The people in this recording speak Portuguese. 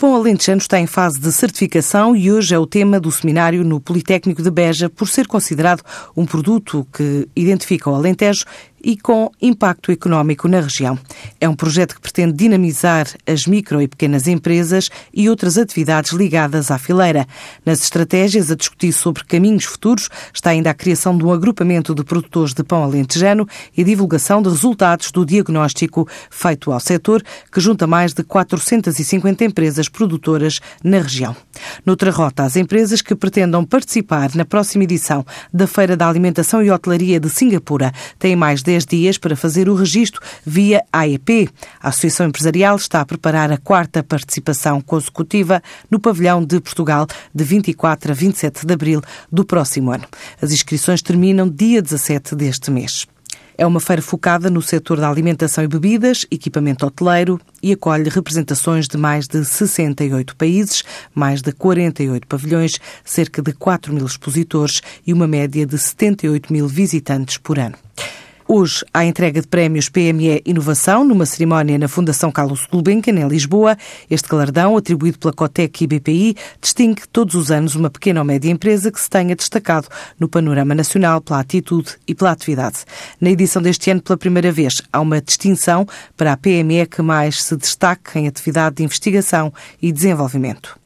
pão alentejano está em fase de certificação e hoje é o tema do seminário no Politécnico de Beja por ser considerado um produto que identifica o Alentejo e com impacto económico na região. É um projeto que pretende dinamizar as micro e pequenas empresas e outras atividades ligadas à fileira. Nas estratégias a discutir sobre caminhos futuros está ainda a criação de um agrupamento de produtores de pão alentejano e a divulgação de resultados do diagnóstico feito ao setor, que junta mais de 450 empresas produtoras na região. Noutra rota, as empresas que pretendam participar na próxima edição da Feira da Alimentação e Hotelaria de Singapura têm mais de 10 dias para fazer o registro via AEP. A Associação Empresarial está a preparar a quarta participação consecutiva no pavilhão de Portugal de 24 a 27 de abril do próximo ano. As inscrições terminam dia 17 deste mês. É uma feira focada no setor da alimentação e bebidas, equipamento hoteleiro e acolhe representações de mais de 68 países, mais de 48 pavilhões, cerca de 4 mil expositores e uma média de 78 mil visitantes por ano. Hoje há entrega de prémios PME Inovação numa cerimónia na Fundação Carlos Gulbenkian, em Lisboa. Este galardão, atribuído pela Cotec e BPI, distingue todos os anos uma pequena ou média empresa que se tenha destacado no panorama nacional pela atitude e pela atividade. Na edição deste ano, pela primeira vez, há uma distinção para a PME que mais se destaque em atividade de investigação e desenvolvimento.